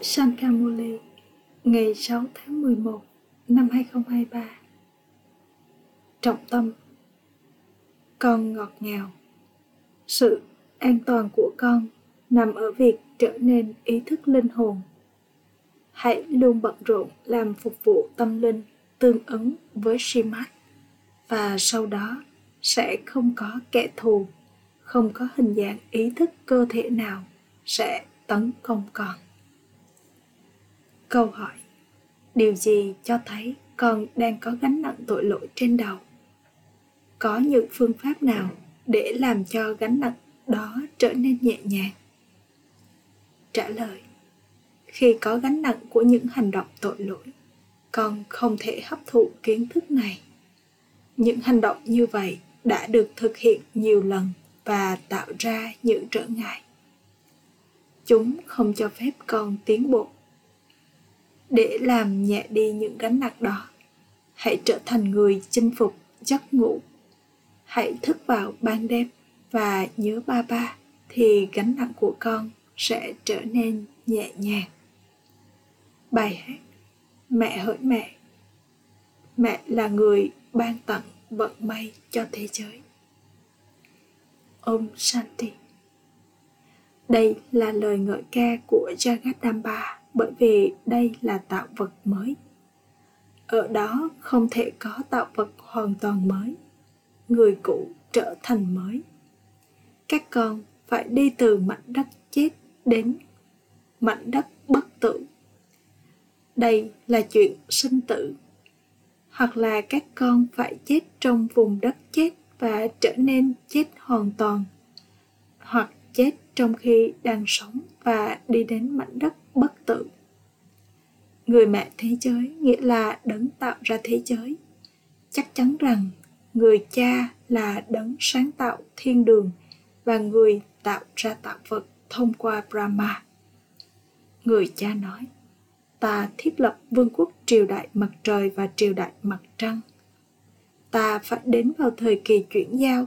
Sankamuli ngày 6 tháng 11 năm 2023 Trọng tâm Con ngọt ngào Sự an toàn của con nằm ở việc trở nên ý thức linh hồn. Hãy luôn bận rộn làm phục vụ tâm linh tương ứng với Shimat và sau đó sẽ không có kẻ thù, không có hình dạng ý thức cơ thể nào sẽ tấn công con. Câu hỏi Điều gì cho thấy con đang có gánh nặng tội lỗi trên đầu? Có những phương pháp nào để làm cho gánh nặng đó trở nên nhẹ nhàng? Trả lời Khi có gánh nặng của những hành động tội lỗi, con không thể hấp thụ kiến thức này. Những hành động như vậy đã được thực hiện nhiều lần và tạo ra những trở ngại. Chúng không cho phép con tiến bộ để làm nhẹ đi những gánh nặng đó. Hãy trở thành người chinh phục giấc ngủ. Hãy thức vào ban đêm và nhớ ba ba, thì gánh nặng của con sẽ trở nên nhẹ nhàng. Bài hát mẹ hỡi mẹ. Mẹ là người ban tặng vận may cho thế giới. Om Shanti Đây là lời ngợi ca của Jagadamba bởi vì đây là tạo vật mới. Ở đó không thể có tạo vật hoàn toàn mới. Người cũ trở thành mới. Các con phải đi từ mảnh đất chết đến mảnh đất bất tử. Đây là chuyện sinh tử. Hoặc là các con phải chết trong vùng đất chết và trở nên chết hoàn toàn. Hoặc chết trong khi đang sống và đi đến mảnh đất bất tử. Người mẹ thế giới nghĩa là đấng tạo ra thế giới. Chắc chắn rằng người cha là đấng sáng tạo thiên đường và người tạo ra tạo vật thông qua brahma. Người cha nói, ta thiết lập vương quốc triều đại mặt trời và triều đại mặt trăng. Ta phải đến vào thời kỳ chuyển giao.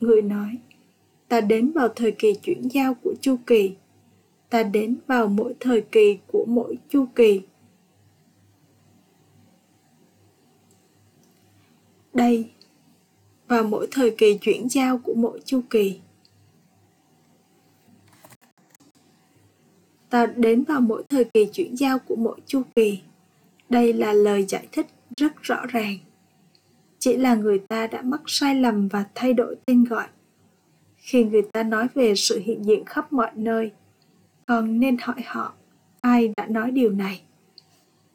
Người nói, ta đến vào thời kỳ chuyển giao của chu kỳ ta đến vào mỗi thời kỳ của mỗi chu kỳ. Đây, vào mỗi thời kỳ chuyển giao của mỗi chu kỳ. Ta đến vào mỗi thời kỳ chuyển giao của mỗi chu kỳ. Đây là lời giải thích rất rõ ràng. Chỉ là người ta đã mắc sai lầm và thay đổi tên gọi. Khi người ta nói về sự hiện diện khắp mọi nơi con nên hỏi họ ai đã nói điều này?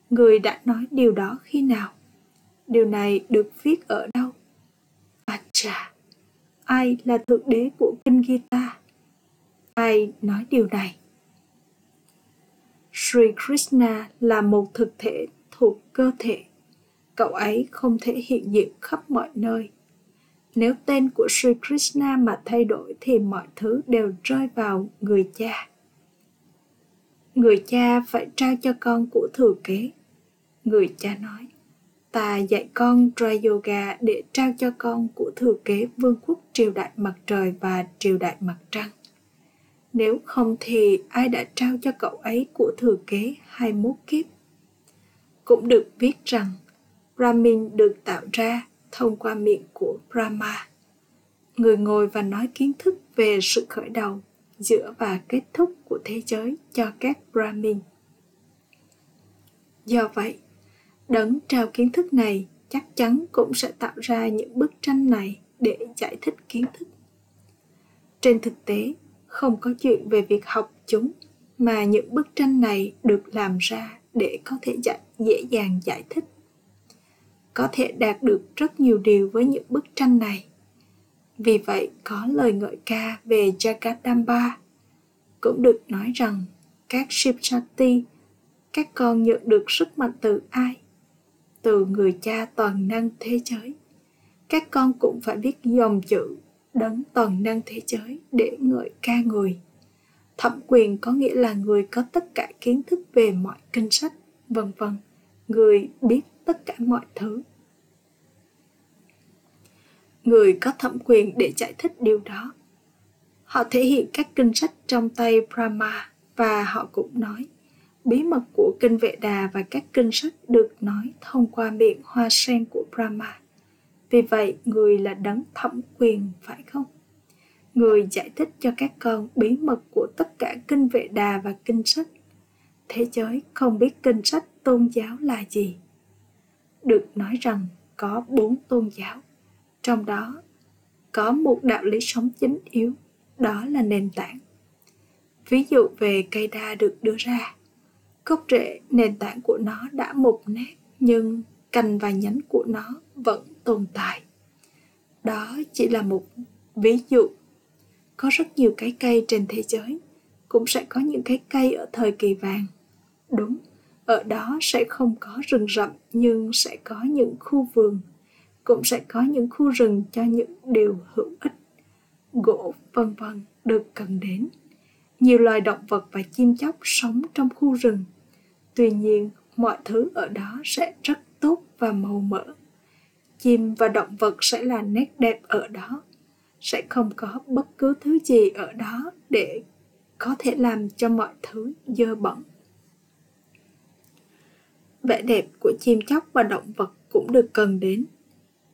Người đã nói điều đó khi nào? Điều này được viết ở đâu? Acha, ai là thượng đế của kinh Gita ai nói điều này? Sri Krishna là một thực thể thuộc cơ thể. Cậu ấy không thể hiện diện khắp mọi nơi. Nếu tên của Sri Krishna mà thay đổi thì mọi thứ đều rơi vào người cha người cha phải trao cho con của thừa kế. Người cha nói, ta dạy con dry yoga để trao cho con của thừa kế vương quốc triều đại mặt trời và triều đại mặt trăng. Nếu không thì ai đã trao cho cậu ấy của thừa kế hai mốt kiếp? Cũng được viết rằng, Brahmin được tạo ra thông qua miệng của Brahma. Người ngồi và nói kiến thức về sự khởi đầu giữa và kết thúc của thế giới cho các Brahmin. Do vậy, đấng trao kiến thức này chắc chắn cũng sẽ tạo ra những bức tranh này để giải thích kiến thức. Trên thực tế, không có chuyện về việc học chúng mà những bức tranh này được làm ra để có thể giải, dễ dàng giải thích. Có thể đạt được rất nhiều điều với những bức tranh này vì vậy có lời ngợi ca về Jagadamba. Cũng được nói rằng các Shivshakti, các con nhận được sức mạnh từ ai? Từ người cha toàn năng thế giới. Các con cũng phải biết dòng chữ đấng toàn năng thế giới để ngợi ca người. Thẩm quyền có nghĩa là người có tất cả kiến thức về mọi kinh sách, vân vân. Người biết tất cả mọi thứ người có thẩm quyền để giải thích điều đó. Họ thể hiện các kinh sách trong tay Brahma và họ cũng nói, bí mật của kinh vệ đà và các kinh sách được nói thông qua miệng hoa sen của brahma. Vì vậy, người là đấng thẩm quyền, phải không? Người giải thích cho các con bí mật của tất cả kinh vệ đà và kinh sách. Thế giới không biết kinh sách tôn giáo là gì. Được nói rằng có bốn tôn giáo trong đó, có một đạo lý sống chính yếu, đó là nền tảng. Ví dụ về cây đa được đưa ra, gốc rễ nền tảng của nó đã mục nát, nhưng cành và nhánh của nó vẫn tồn tại. Đó chỉ là một ví dụ. Có rất nhiều cái cây trên thế giới cũng sẽ có những cái cây ở thời kỳ vàng. Đúng, ở đó sẽ không có rừng rậm nhưng sẽ có những khu vườn cũng sẽ có những khu rừng cho những điều hữu ích. Gỗ, vân vân, được cần đến. Nhiều loài động vật và chim chóc sống trong khu rừng. Tuy nhiên, mọi thứ ở đó sẽ rất tốt và màu mỡ. Chim và động vật sẽ là nét đẹp ở đó. Sẽ không có bất cứ thứ gì ở đó để có thể làm cho mọi thứ dơ bẩn. Vẻ đẹp của chim chóc và động vật cũng được cần đến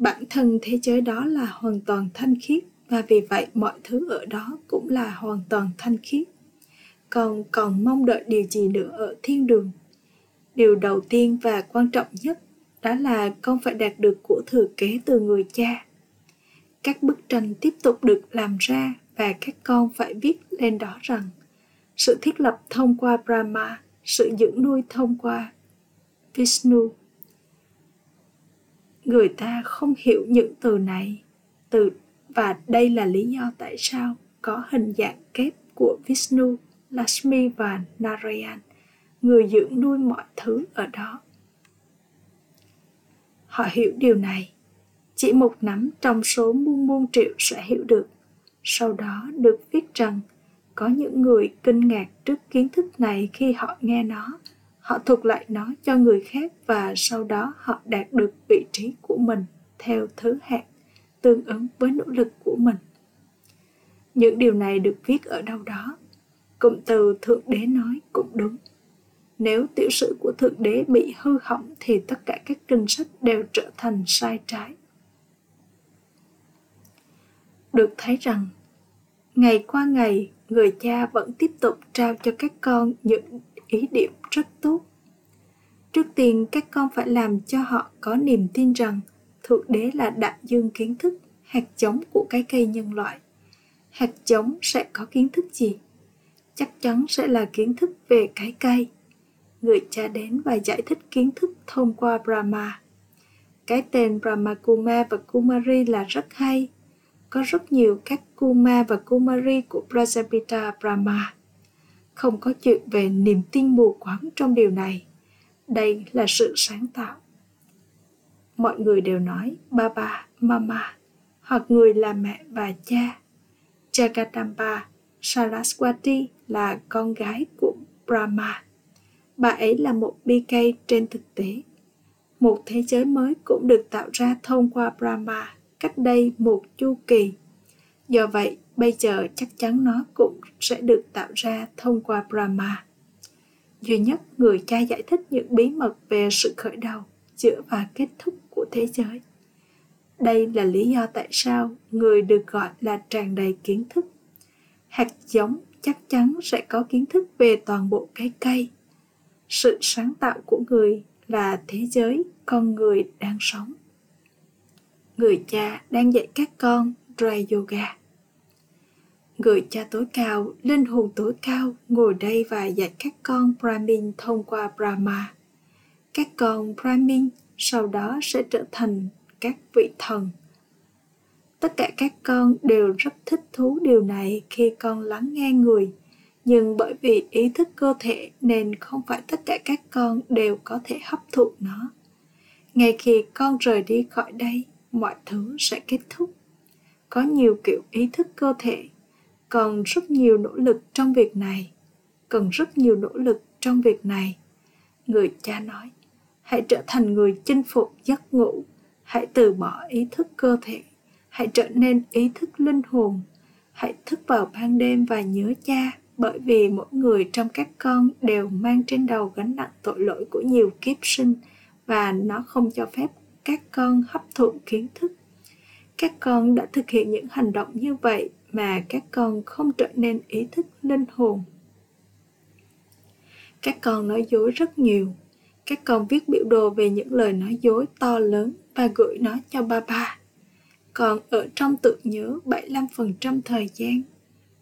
bản thân thế giới đó là hoàn toàn thanh khiết, và vì vậy mọi thứ ở đó cũng là hoàn toàn thanh khiết. Còn còn mong đợi điều gì nữa ở thiên đường? Điều đầu tiên và quan trọng nhất đó là con phải đạt được của thừa kế từ người cha. Các bức tranh tiếp tục được làm ra và các con phải viết lên đó rằng sự thiết lập thông qua brahma, sự dưỡng nuôi thông qua vishnu người ta không hiểu những từ này. Từ, và đây là lý do tại sao có hình dạng kép của vishnu, lakshmi và narayan. Người dưỡng nuôi mọi thứ ở đó. Họ hiểu điều này. Chỉ một nắm trong số muôn muôn triệu sẽ hiểu được. Sau đó được viết rằng, có những người kinh ngạc trước kiến thức này khi họ nghe nó họ thuật lại nó cho người khác và sau đó họ đạt được vị trí của mình theo thứ hạng tương ứng với nỗ lực của mình. Những điều này được viết ở đâu đó. Cụm từ thượng đế nói cũng đúng. Nếu tiểu sử của thượng đế bị hư hỏng thì tất cả các kinh sách đều trở thành sai trái. Được thấy rằng, ngày qua ngày, người cha vẫn tiếp tục trao cho các con những ý điểm rất tốt. Trước tiên, các con phải làm cho họ có niềm tin rằng thượng đế là đại dương kiến thức, hạt giống của cái cây nhân loại. Hạt giống sẽ có kiến thức gì? Chắc chắn sẽ là kiến thức về cái cây. Người cha đến và giải thích kiến thức thông qua brahma. Cái tên brahma kuma và kumari là rất hay. Có rất nhiều các kuma và kumari của prajapita brahma không có chuyện về niềm tin mù quáng trong điều này. Đây là sự sáng tạo. Mọi người đều nói, ba ba, mama, hoặc người là mẹ và cha. Jagadamba saraswati là con gái của brahma. Bà ấy là một bk trên thực tế. Một thế giới mới cũng được tạo ra thông qua brahma cách đây một chu kỳ. Do vậy bây giờ chắc chắn nó cũng sẽ được tạo ra thông qua brahma. Duy nhất người cha giải thích những bí mật về sự khởi đầu, giữa và kết thúc của thế giới. Đây là lý do tại sao người được gọi là tràn đầy kiến thức. Hạt giống chắc chắn sẽ có kiến thức về toàn bộ cái cây. Sự sáng tạo của người là thế giới con người đang sống. Người cha đang dạy các con dry yoga người cha tối cao, linh hồn tối cao, ngồi đây và dạy các con brahmin thông qua brahma. Các con brahmin sau đó sẽ trở thành các vị thần. Tất cả các con đều rất thích thú điều này khi con lắng nghe người. Nhưng bởi vì ý thức cơ thể nên không phải tất cả các con đều có thể hấp thụ nó. Ngay khi con rời đi khỏi đây, mọi thứ sẽ kết thúc. Có nhiều kiểu ý thức cơ thể cần rất nhiều nỗ lực trong việc này. Cần rất nhiều nỗ lực trong việc này. Người cha nói, hãy trở thành người chinh phục giấc ngủ. Hãy từ bỏ ý thức cơ thể. Hãy trở nên ý thức linh hồn. Hãy thức vào ban đêm và nhớ cha, bởi vì mỗi người trong các con đều mang trên đầu gánh nặng tội lỗi của nhiều kiếp sinh và nó không cho phép các con hấp thụ kiến thức. Các con đã thực hiện những hành động như vậy mà các con không trở nên ý thức linh hồn các con nói dối rất nhiều các con viết biểu đồ về những lời nói dối to lớn và gửi nó cho ba ba còn ở trong tự nhớ 75% thời gian.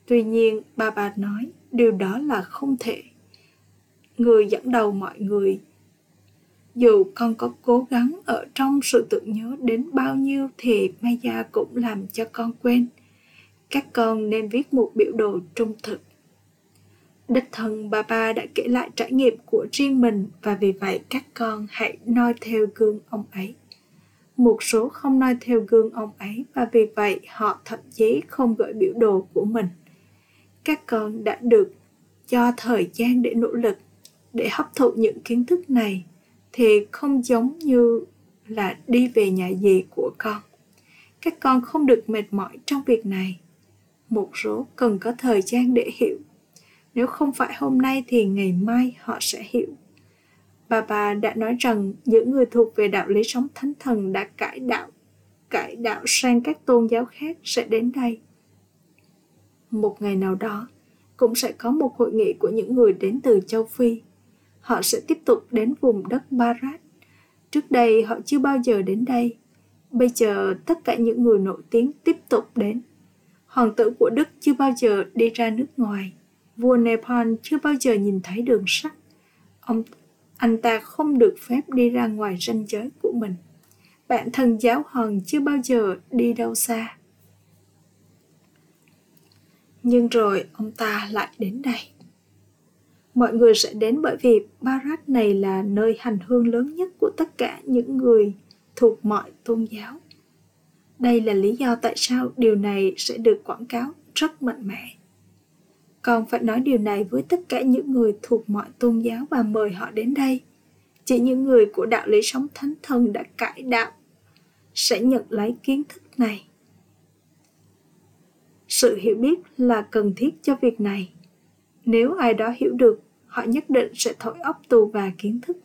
Tuy nhiên, bà bà nói điều đó là không thể. Người dẫn đầu mọi người dù con có cố gắng ở trong sự tự nhớ đến bao nhiêu thì Maya cũng làm cho con quên. Các con nên viết một biểu đồ trung thực. Đích thân, bà ba đã kể lại trải nghiệm của riêng mình và vì vậy các con hãy noi theo gương ông ấy. Một số không noi theo gương ông ấy và vì vậy họ thậm chí không gửi biểu đồ của mình. Các con đã được cho thời gian để nỗ lực, để hấp thụ những kiến thức này, thì không giống như là đi về nhà gì của con. Các con không được mệt mỏi trong việc này một số cần có thời gian để hiểu nếu không phải hôm nay thì ngày mai họ sẽ hiểu Bà bà đã nói rằng những người thuộc về đạo lý sống thánh thần đã cải đạo, cải đạo sang các tôn giáo khác sẽ đến đây. Một ngày nào đó, cũng sẽ có một hội nghị của những người đến từ châu Phi. Họ sẽ tiếp tục đến vùng đất Barat. Trước đây họ chưa bao giờ đến đây. Bây giờ tất cả những người nổi tiếng tiếp tục đến. Hoàng tử của Đức chưa bao giờ đi ra nước ngoài. Vua Nepal chưa bao giờ nhìn thấy đường sắt. Ông, anh ta không được phép đi ra ngoài ranh giới của mình bản thân giáo hoàng chưa bao giờ đi đâu xa nhưng rồi ông ta lại đến đây mọi người sẽ đến bởi vì barat này là nơi hành hương lớn nhất của tất cả những người thuộc mọi tôn giáo đây là lý do tại sao điều này sẽ được quảng cáo rất mạnh mẽ còn phải nói điều này với tất cả những người thuộc mọi tôn giáo và mời họ đến đây. Chỉ những người của đạo lý sống thánh thần đã cải đạo sẽ nhận lấy kiến thức này. Sự hiểu biết là cần thiết cho việc này. Nếu ai đó hiểu được, họ nhất định sẽ thổi ốc tù và kiến thức.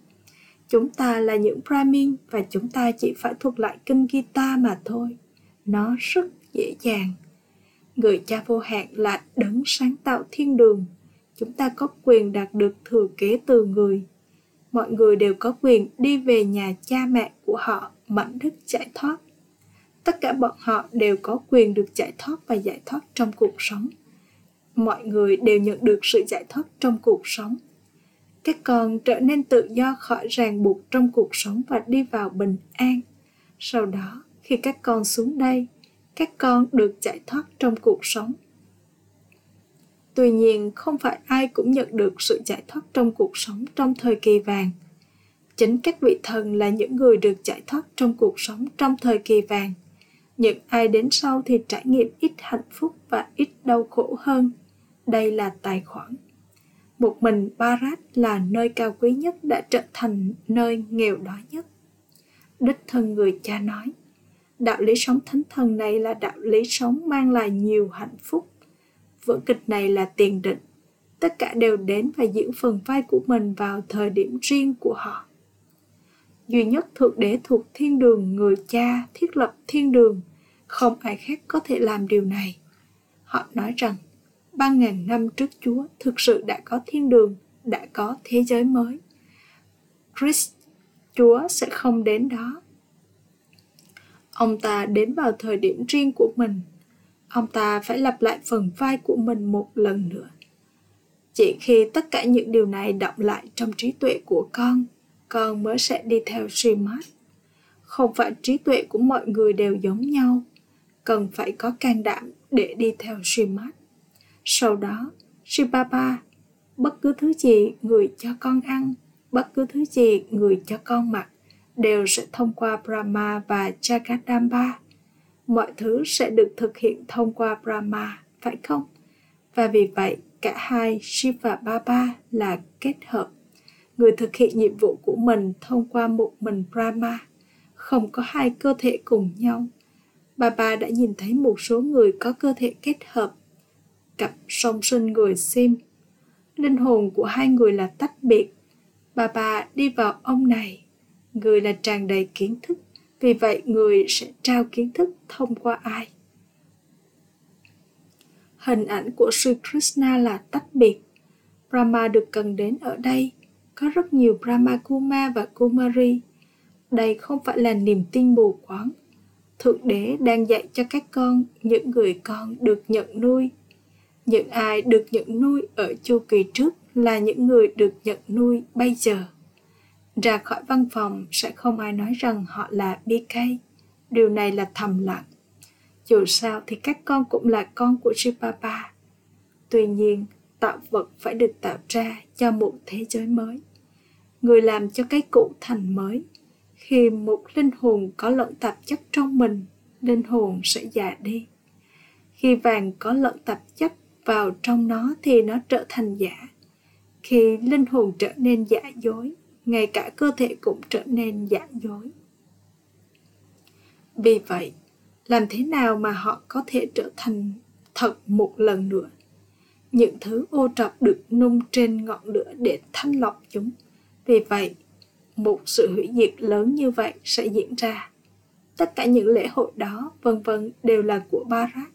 Chúng ta là những Brahmin và chúng ta chỉ phải thuộc lại kinh Gita mà thôi. Nó rất dễ dàng. Người cha vô hạn là đấng sáng tạo thiên đường. Chúng ta có quyền đạt được thừa kế từ người. Mọi người đều có quyền đi về nhà cha mẹ của họ, mảnh đức giải thoát. Tất cả bọn họ đều có quyền được giải thoát và giải thoát trong cuộc sống. Mọi người đều nhận được sự giải thoát trong cuộc sống. Các con trở nên tự do, khỏi ràng buộc trong cuộc sống và đi vào bình an. Sau đó khi các con xuống đây, các con được giải thoát trong cuộc sống. Tuy nhiên, không phải ai cũng nhận được sự giải thoát trong cuộc sống trong thời kỳ vàng. Chính các vị thần là những người được giải thoát trong cuộc sống trong thời kỳ vàng. Những ai đến sau thì trải nghiệm ít hạnh phúc và ít đau khổ hơn. Đây là tài khoản. Một mình barat là nơi cao quý nhất đã trở thành nơi nghèo đói nhất. Đích thân người cha nói đạo lý sống thánh thần này là đạo lý sống mang lại nhiều hạnh phúc. Vở kịch này là tiền định. Tất cả đều đến và diễn phần vai của mình vào thời điểm riêng của họ. Duy nhất thượng đế thuộc thiên đường, người cha thiết lập thiên đường, không ai khác có thể làm điều này. Họ nói rằng, ba ngàn năm trước chúa thực sự đã có thiên đường, đã có thế giới mới. Christ, chúa sẽ không đến đó ông ta đến vào thời điểm riêng của mình ông ta phải lặp lại phần vai của mình một lần nữa chỉ khi tất cả những điều này động lại trong trí tuệ của con con mới sẽ đi theo Srimad. Không phải trí tuệ của mọi người đều giống nhau, cần phải có can đảm để đi theo Srimad. Sau đó, Shibaba, bất cứ thứ gì người cho con ăn, bất cứ thứ gì người cho con mặc, đều sẽ thông qua Brahma và Jagadamba. Mọi thứ sẽ được thực hiện thông qua Brahma, phải không? Và vì vậy, cả hai Shiva và Baba là kết hợp. Người thực hiện nhiệm vụ của mình thông qua một mình Brahma, không có hai cơ thể cùng nhau. Baba đã nhìn thấy một số người có cơ thể kết hợp. cặp song sinh người Sim. Linh hồn của hai người là tách biệt. Baba đi vào ông này. Người là tràn đầy kiến thức, vì vậy người sẽ trao kiến thức thông qua ai. Hình ảnh của Sri Krishna là tách biệt. Brahma được cần đến ở đây. Có rất nhiều Brahma Kuma và Kumari. Đây không phải là niềm tin mù quáng. Thượng Đế đang dạy cho các con những người con được nhận nuôi. Những ai được nhận nuôi ở chu kỳ trước là những người được nhận nuôi bây giờ. Ra khỏi văn phòng sẽ không ai nói rằng họ là BK. Điều này là thầm lặng dù sao thì các con cũng là con của Shipapa. Tuy nhiên, tạo vật phải được tạo ra cho một thế giới mới. Người làm cho cái cũ thành mới. Khi một linh hồn có lẫn tạp chất trong mình, linh hồn sẽ già đi. Khi vàng có lẫn tạp chất vào trong nó thì nó trở thành giả. Khi linh hồn trở nên giả dối, ngay cả cơ thể cũng trở nên giả dối. Vì vậy, làm thế nào mà họ có thể trở thành thật một lần nữa? Những thứ ô trọc được nung trên ngọn lửa để thanh lọc chúng. Vì vậy một sự hủy diệt lớn như vậy sẽ diễn ra. Tất cả những lễ hội đó vân vân đều là của Barat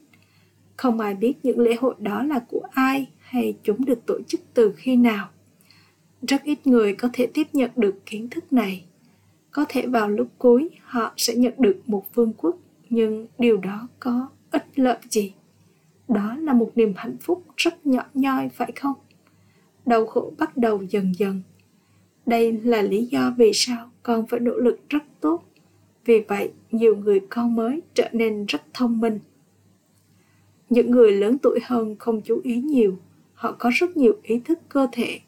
không ai biết những lễ hội đó là của ai hay chúng được tổ chức từ khi nào rất ít người có thể tiếp nhận được kiến thức này. Có thể vào lúc cuối, họ sẽ nhận được một vương quốc, nhưng điều đó có ích lợi gì? Đó là một niềm hạnh phúc rất nhỏ nhoi, phải không? Đau khổ bắt đầu dần dần. Đây là lý do vì sao con phải nỗ lực rất tốt. Vì vậy, nhiều người con mới trở nên rất thông minh. Những người lớn tuổi hơn không chú ý nhiều. Họ có rất nhiều ý thức cơ thể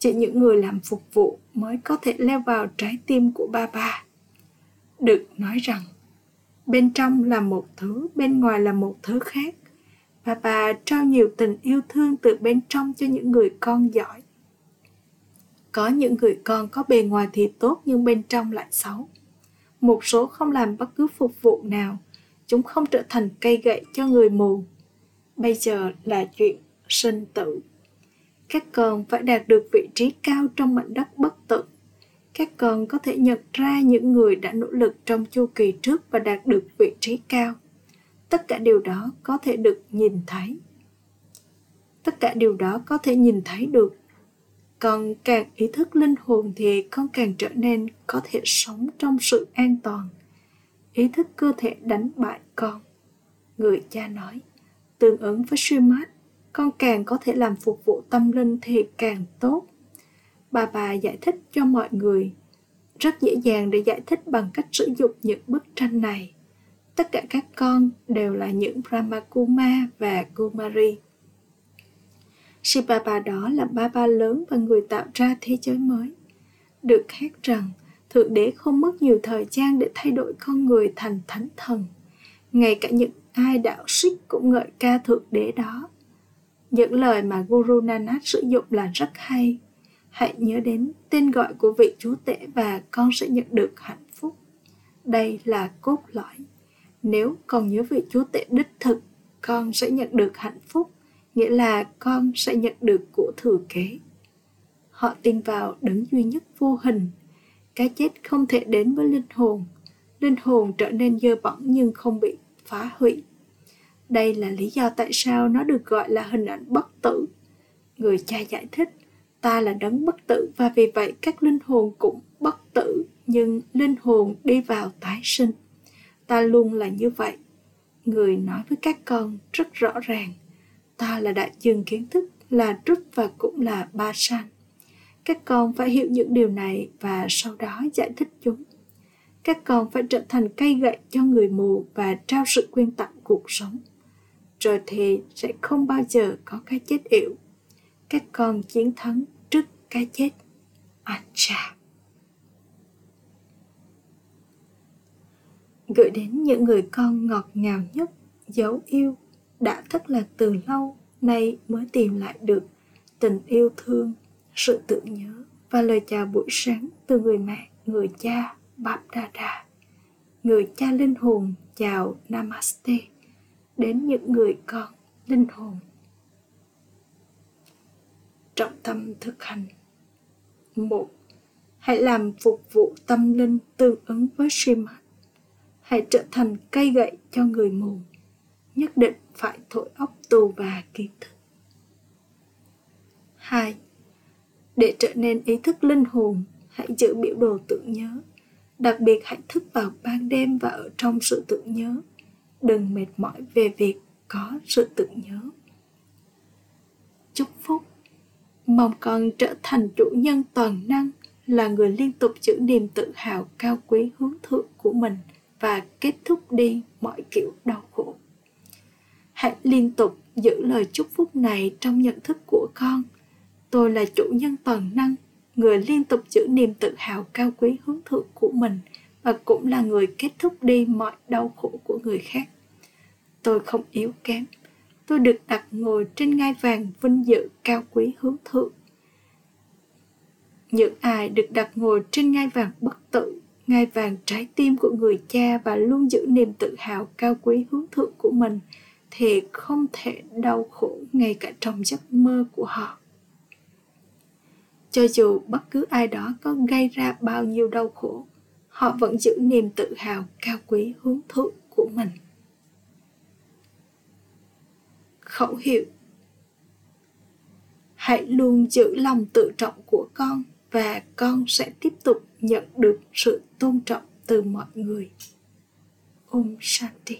chỉ những người làm phục vụ mới có thể leo vào trái tim của ba ba. Được nói rằng, bên trong là một thứ, bên ngoài là một thứ khác. Và bà trao nhiều tình yêu thương từ bên trong cho những người con giỏi. Có những người con có bề ngoài thì tốt nhưng bên trong lại xấu. Một số không làm bất cứ phục vụ nào, chúng không trở thành cây gậy cho người mù. Bây giờ là chuyện sinh tử các con phải đạt được vị trí cao trong mảnh đất bất tử. Các con có thể nhận ra những người đã nỗ lực trong chu kỳ trước và đạt được vị trí cao. Tất cả điều đó có thể được nhìn thấy. Tất cả điều đó có thể nhìn thấy được. Còn càng ý thức linh hồn thì con càng trở nên có thể sống trong sự an toàn. Ý thức cơ thể đánh bại con. Người cha nói, tương ứng với suy mát con càng có thể làm phục vụ tâm linh thì càng tốt bà bà giải thích cho mọi người rất dễ dàng để giải thích bằng cách sử dụng những bức tranh này tất cả các con đều là những brahmakuma và kumari Shibaba đó là ba ba lớn và người tạo ra thế giới mới. Được khác rằng, Thượng Đế không mất nhiều thời gian để thay đổi con người thành thánh thần. Ngay cả những ai đạo Sikh cũng ngợi ca Thượng Đế đó. Những lời mà Guru Nanak sử dụng là rất hay. Hãy nhớ đến tên gọi của vị chúa tể và con sẽ nhận được hạnh phúc. Đây là cốt lõi. Nếu con nhớ vị chúa tể đích thực, con sẽ nhận được hạnh phúc, nghĩa là con sẽ nhận được của thừa kế. Họ tin vào đấng duy nhất vô hình. Cái chết không thể đến với linh hồn. Linh hồn trở nên dơ bẩn nhưng không bị phá hủy đây là lý do tại sao nó được gọi là hình ảnh bất tử. Người cha giải thích, ta là đấng bất tử và vì vậy các linh hồn cũng bất tử, nhưng linh hồn đi vào tái sinh. Ta luôn là như vậy. Người nói với các con rất rõ ràng, ta là đại dương kiến thức, là trúc và cũng là ba san. Các con phải hiểu những điều này và sau đó giải thích chúng. Các con phải trở thành cây gậy cho người mù và trao sự quyên tặng cuộc sống rồi thì sẽ không bao giờ có cái chết yểu. Các con chiến thắng trước cái chết. Acha. Gửi đến những người con ngọt ngào nhất, dấu yêu, đã thất lạc từ lâu, nay mới tìm lại được tình yêu thương, sự tưởng nhớ và lời chào buổi sáng từ người mẹ, người cha Bap người cha linh hồn chào Namaste đến những người con linh hồn trọng tâm thực hành một hãy làm phục vụ tâm linh tương ứng với Srimad hãy trở thành cây gậy cho người mù nhất định phải thổi óc tù và kiến thức hai Để trở nên ý thức linh hồn, hãy giữ biểu đồ tưởng nhớ. Đặc biệt hãy thức vào ban đêm và ở trong sự tưởng nhớ. Đừng mệt mỏi về việc có sự tưởng nhớ. Chúc phúc Mong con trở thành chủ nhân toàn năng, là người liên tục giữ niềm tự hào cao quý hướng thượng của mình và kết thúc đi mọi kiểu đau khổ. Hãy liên tục giữ lời chúc phúc này trong nhận thức của con – tôi là chủ nhân toàn năng người liên tục giữ niềm tự hào cao quý hướng thượng của mình và cũng là người kết thúc đi mọi đau khổ của người khác. Tôi không yếu kém. Tôi được đặt ngồi trên ngai vàng vinh dự cao quý hướng thượng. Những ai được đặt ngồi trên ngai vàng bất tử, ngai vàng trái tim của người cha và luôn giữ niềm tự hào cao quý hướng thượng của mình thì không thể đau khổ ngay cả trong giấc mơ của họ. Cho dù bất cứ ai đó có gây ra bao nhiêu đau khổ họ vẫn giữ niềm tự hào cao quý hướng thượng của mình. Khẩu hiệu, hãy luôn giữ lòng tự trọng của con và con sẽ tiếp tục nhận được sự tôn trọng từ mọi người. Om shanti.